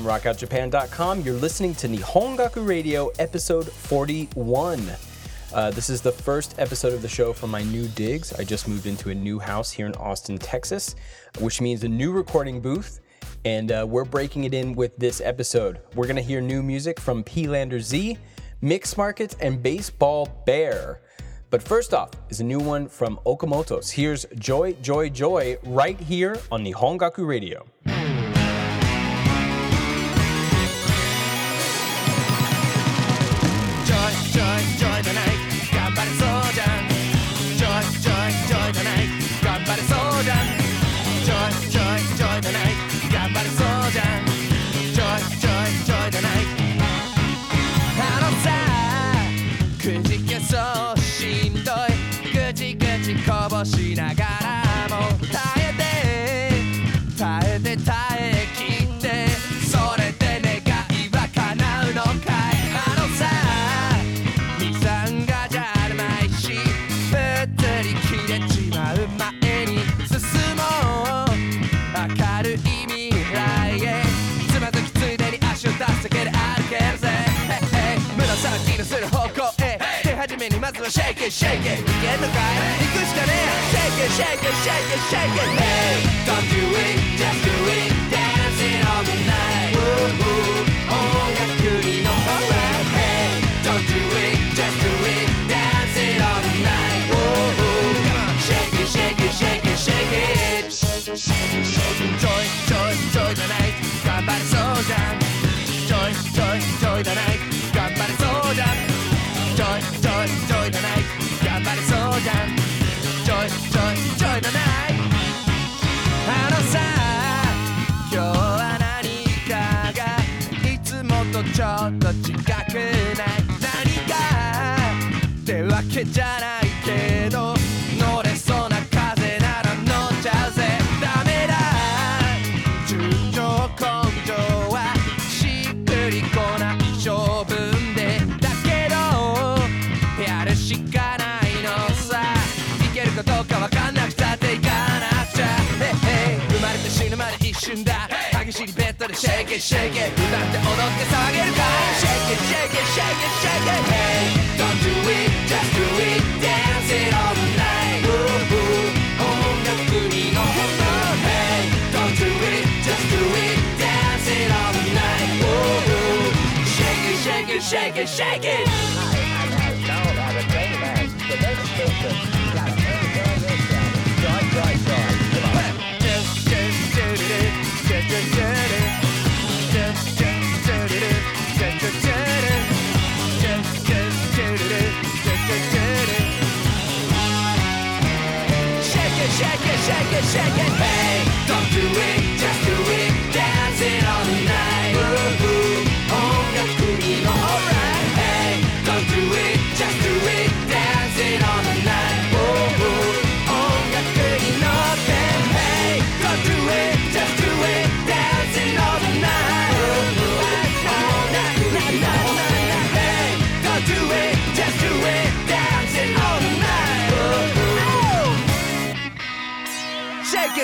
From rockoutjapan.com, you're listening to Nihongaku Radio, episode 41. Uh, this is the first episode of the show from my new digs. I just moved into a new house here in Austin, Texas, which means a new recording booth, and uh, we're breaking it in with this episode. We're going to hear new music from Peelander-Z, Mix Markets, and Baseball Bear. But first off is a new one from Okamoto's. Here's Joy, Joy, Joy right here on Nihongaku Radio. 始めにまずはシェイケシェイケいけんのかい行くしかねえシェイケシェイケシェイケシェイケ Hey don't do it just do it dance it all the night Ooh, ooh 音楽に乗っ Alright Hey don't do it just do it dance it all the night Ooh, ooh Come on shake it shake it shake it shake it ジョイジョイジョイじゃない頑張れそうじゃんジョイジョ じゃないけど乗れそうな風なら乗っちゃうぜ。ダメだ。純情根性はしっくりこない性分で。だけどやるしかないのさ。いけるかどうかわかんなくたっていかなくちゃ。へいへい。生まれて死ぬまで一瞬だ。激しいベッドでシェイケシェイケ歌って踊って騒げるかシェイケシェイケシェイケシェイケ shake it! Shake it shake it Shake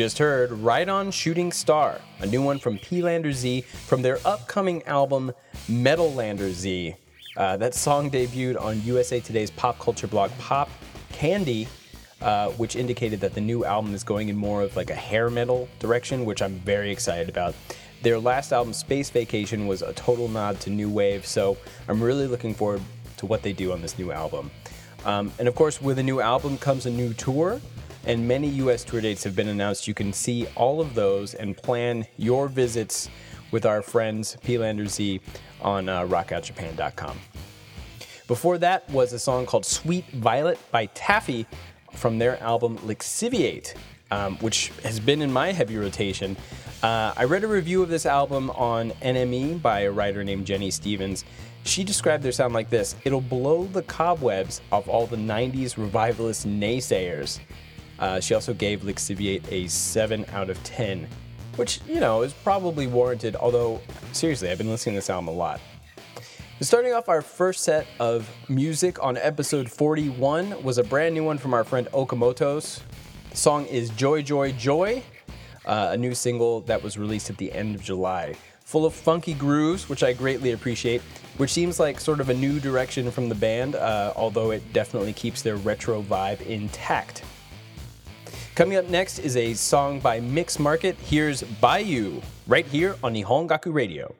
just heard Right On Shooting Star, a new one from Peelander-Z from their upcoming album Metalander Z. Uh, that song debuted on USA Today's pop culture blog Pop Candy, uh, which indicated that the new album is going in more of like a hair metal direction, which I'm very excited about. Their last album, Space Vacation, was a total nod to new wave, so I'm really looking forward to what they do on this new album. Um, and of course, with a new album comes a new tour, and many US tour dates have been announced. You can see all of those and plan your visits with our friends Peelander-Z on uh, rockoutjapan.com. Before that was a song called Sweet Violet by Taffy from their album Lixiviate, um, which has been in my heavy rotation. Uh, I read a review of this album on NME by a writer named Jenny Stevens. She described their sound like this It'll blow the cobwebs off all the 90s revivalist naysayers. Uh, she also gave Lixiviate a 7 out of 10, which, you know, is probably warranted, although, seriously, I've been listening to this album a lot. Starting off our first set of music on episode 41 was a brand new one from our friend Okamoto's. The song is Joy, Joy, Joy, uh, a new single that was released at the end of July. Full of funky grooves, which I greatly appreciate, which seems like sort of a new direction from the band, uh, although it definitely keeps their retro vibe intact. Coming up next is a song by Mix Market. Here's Bayou, right here on Nihon Gaku Radio.「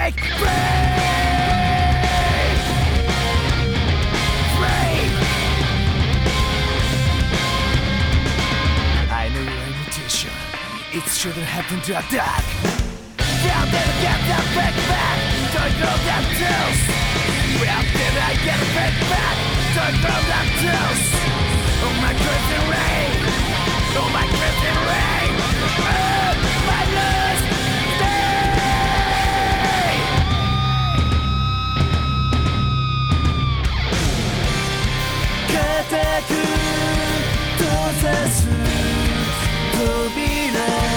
It shouldn't happen to a dog. How did I get that back back? Don't know that tools. How did I get back back? Don't know that tools. Oh my crimson rain. Oh my crimson rain. Oh my love. く。閉ざす扉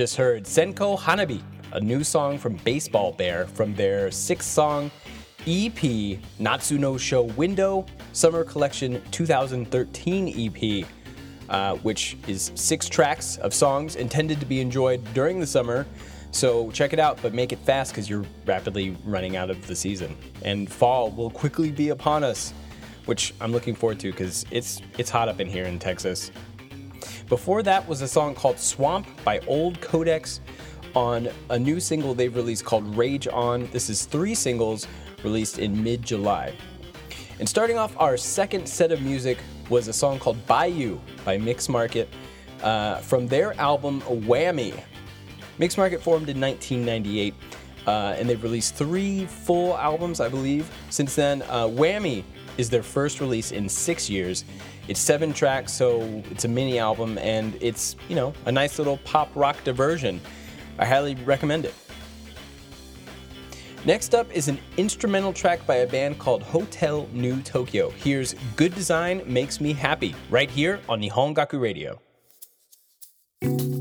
just heard Senko Hanabi, a new song from Baseball Bear from their six song EP, Natsuno Show Window Summer Collection 2013 EP, uh, which is six tracks of songs intended to be enjoyed during the summer. So check it out, but make it fast because you're rapidly running out of the season. And fall will quickly be upon us, which I'm looking forward to because it's it's hot up in here in Texas. Before that was a song called Swamp by Old Codex on a new single they've released called Rage On. This is three singles released in mid July. And starting off our second set of music was a song called Bayou by Mix Market uh, from their album Whammy. Mix Market formed in 1998. Uh, and they've released three full albums, I believe. Since then, uh, Whammy is their first release in six years. It's seven tracks, so it's a mini album, and it's you know a nice little pop rock diversion. I highly recommend it. Next up is an instrumental track by a band called Hotel New Tokyo. Here's "Good Design Makes Me Happy" right here on Nihongaku Radio.「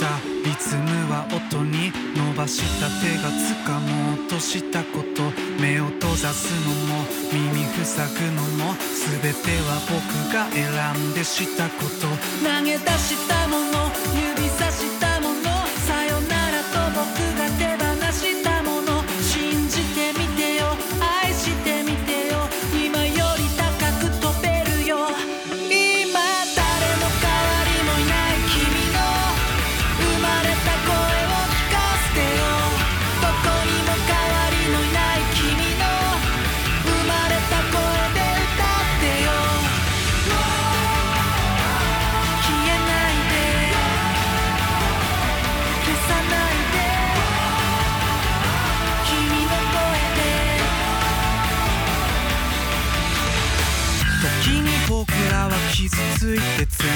たリズムは音に伸ばした手が掴もうとしたこと目を閉ざすのも耳塞ぐのも全ては僕が選んでしたこと投げ出したもの指さした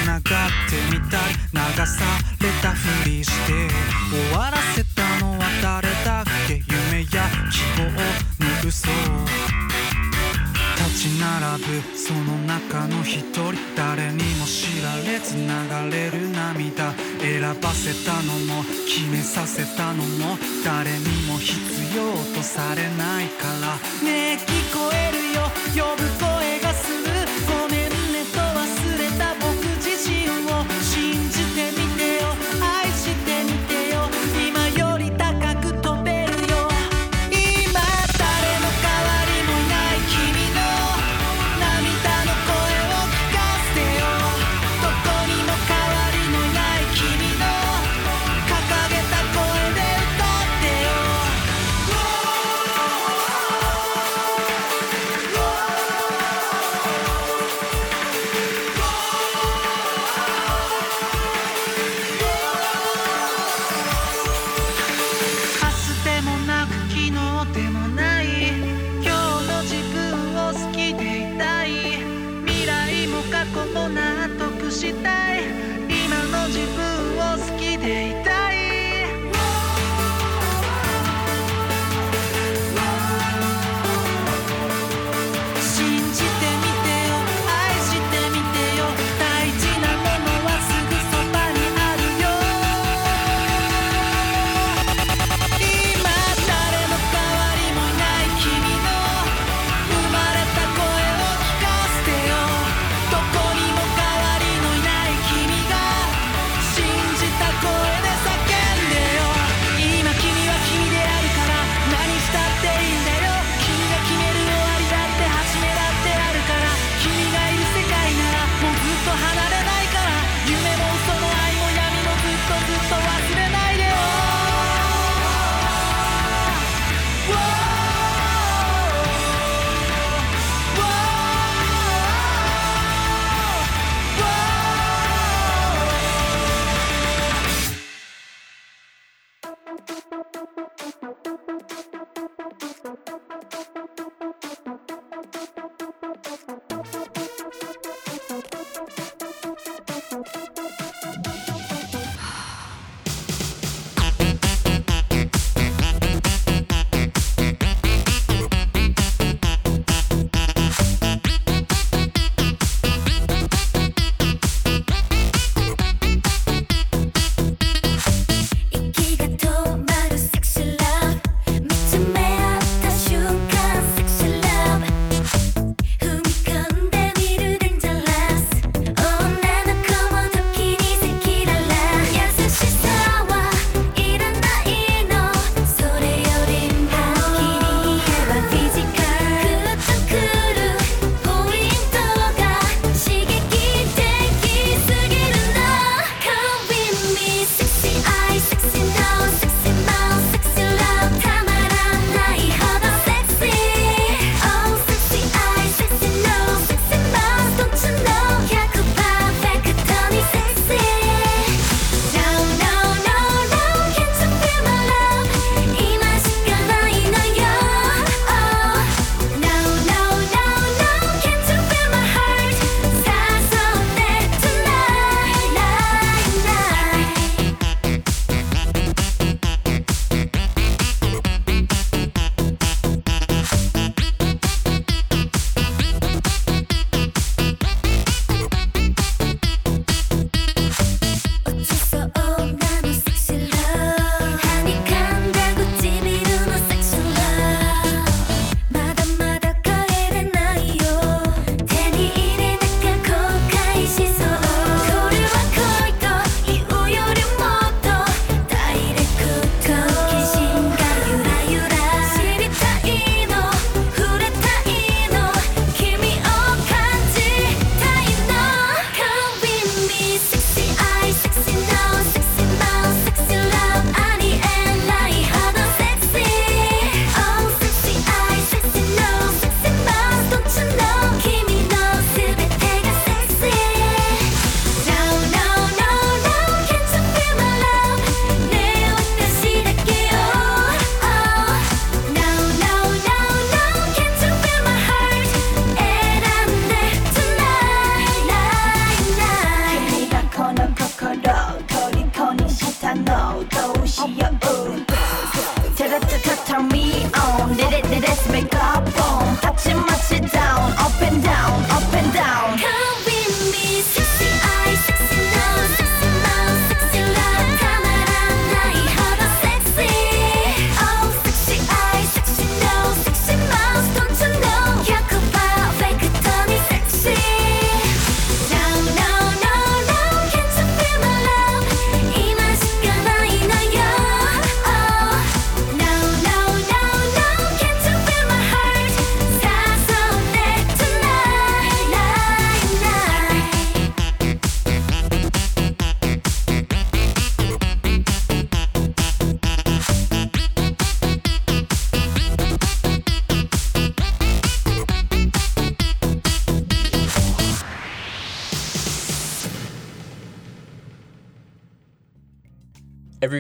がってみたり流されたふりして終わらせたのは誰だっけ夢や希望の嘘立ち並ぶその中の一人。誰にも知られず流れる涙。選ばせたのも。決めさせたのも誰にも必要とされないから。ねえ聞こえるよ。呼ぶ声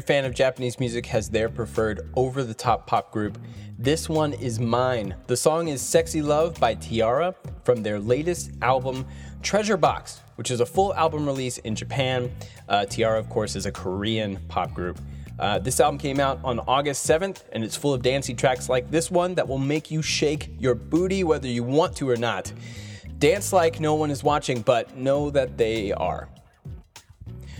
fan of Japanese music has their preferred over the top pop group. This one is mine. The song is Sexy Love by T-ara from their latest album, Treasure Box, which is a full album release in Japan. Uh, T-ara, of course, is a Korean pop group. Uh, this album came out on August 7th, and it's full of dancey tracks like this one that will make you shake your booty whether you want to or not. Dance like no one is watching, but know that they are.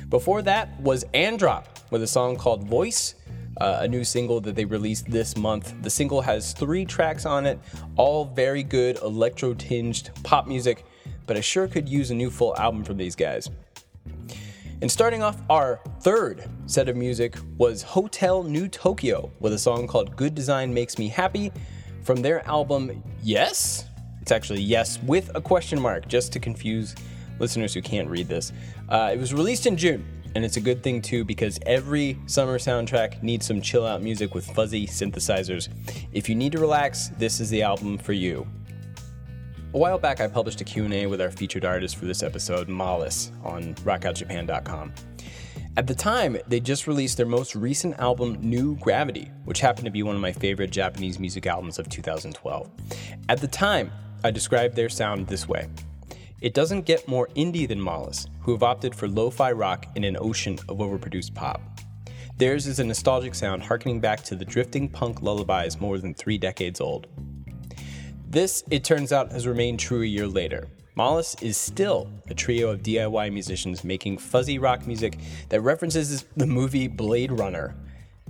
Before that was Androp with a song called Voice, uh, a new single that they released this month. The single has three tracks on it, all very good electro tinged pop music, but I sure could use a new full album from these guys. And starting off our third set of music was Hotel New Tokyo with a song called Good Design Makes Me Happy from their album Yes. It's actually Yes with a question mark, just to confuse listeners who can't read this. Uh, it was released in June, and it's a good thing too because every summer soundtrack needs some chill out music with fuzzy synthesizers. If you need to relax, this is the album for you. A while back, I published a Q&A with our featured artist for this episode, Malice, on rockoutjapan.com. At the time, they just released their most recent album, New Gravity, which happened to be one of my favorite Japanese music albums of 2012. At the time, I described their sound this way. It doesn't get more indie than Malice, who have opted for lo fi rock in an ocean of overproduced pop. Theirs is a nostalgic sound harkening back to the drifting punk lullabies more than three decades old. This, it turns out, has remained true a year later. Malice is still a trio of DIY musicians making fuzzy rock music that references the movie Blade Runner.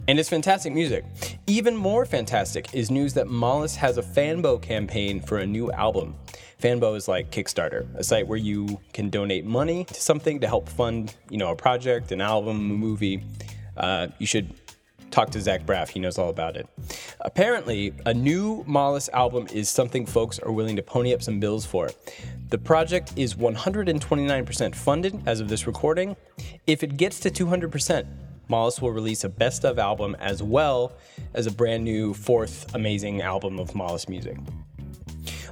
And it's fantastic music. Even more fantastic is news that Malice has a Fanbo campaign for a new album. Fanbo is like Kickstarter, a site where you can donate money to something to help fund, you know, a project, an album, a movie. Uh, you should talk to Zach Braff, he knows all about it. Apparently, a new Malice album is something folks are willing to pony up some bills for. The project is 129% funded as of this recording. If it gets to 200%, Malice will release a best of album as well as a brand new fourth amazing album of Malice music.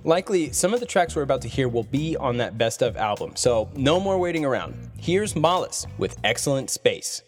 Likely, some of the tracks we're about to hear will be on that best of album, so no more waiting around. Here's Malice with Excellent Space.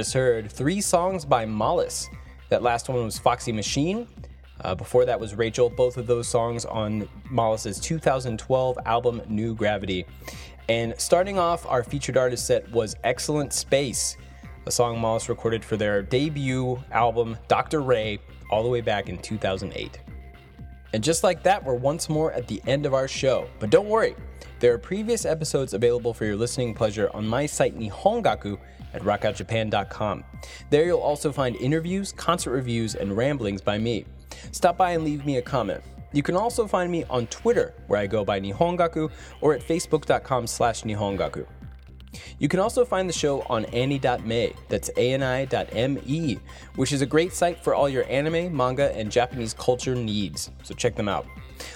Just heard three songs by Mollis. That last one was Foxy Machine. Uh, before that was Rachel. Both of those songs on Mollis's 2012 album New Gravity. And starting off our featured artist set was Excellent Space, a song Mollis recorded for their debut album Dr. Ray all the way back in 2008. And just like that, we're once more at the end of our show. But don't worry, there are previous episodes available for your listening pleasure on my site Nihongaku at rockoutjapan.com. There you'll also find interviews, concert reviews, and ramblings by me. Stop by and leave me a comment. You can also find me on Twitter, where I go by Nihongaku, or at facebook.com slash Nihongaku. You can also find the show on Annie.me, that's ani.me, which is a great site for all your anime, manga, and Japanese culture needs, so check them out.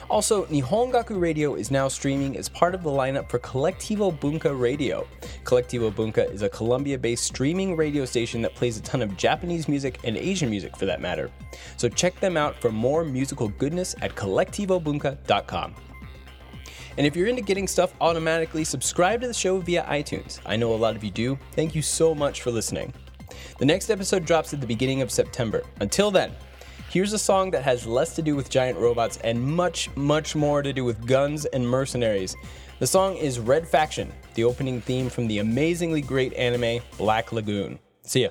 Also, Nihongaku Radio is now streaming as part of the lineup for Collectivo Bunka Radio. Collectivo Bunka is a Colombia based streaming radio station that plays a ton of Japanese music and Asian music for that matter. So check them out for more musical goodness at collectivobunka.com. And if you're into getting stuff automatically, subscribe to the show via iTunes. I know a lot of you do. Thank you so much for listening. The next episode drops at the beginning of September. Until then, here's a song that has less to do with giant robots and much, much more to do with guns and mercenaries. The song is Red Fraction, the opening theme from the amazingly great anime Black Lagoon. See ya.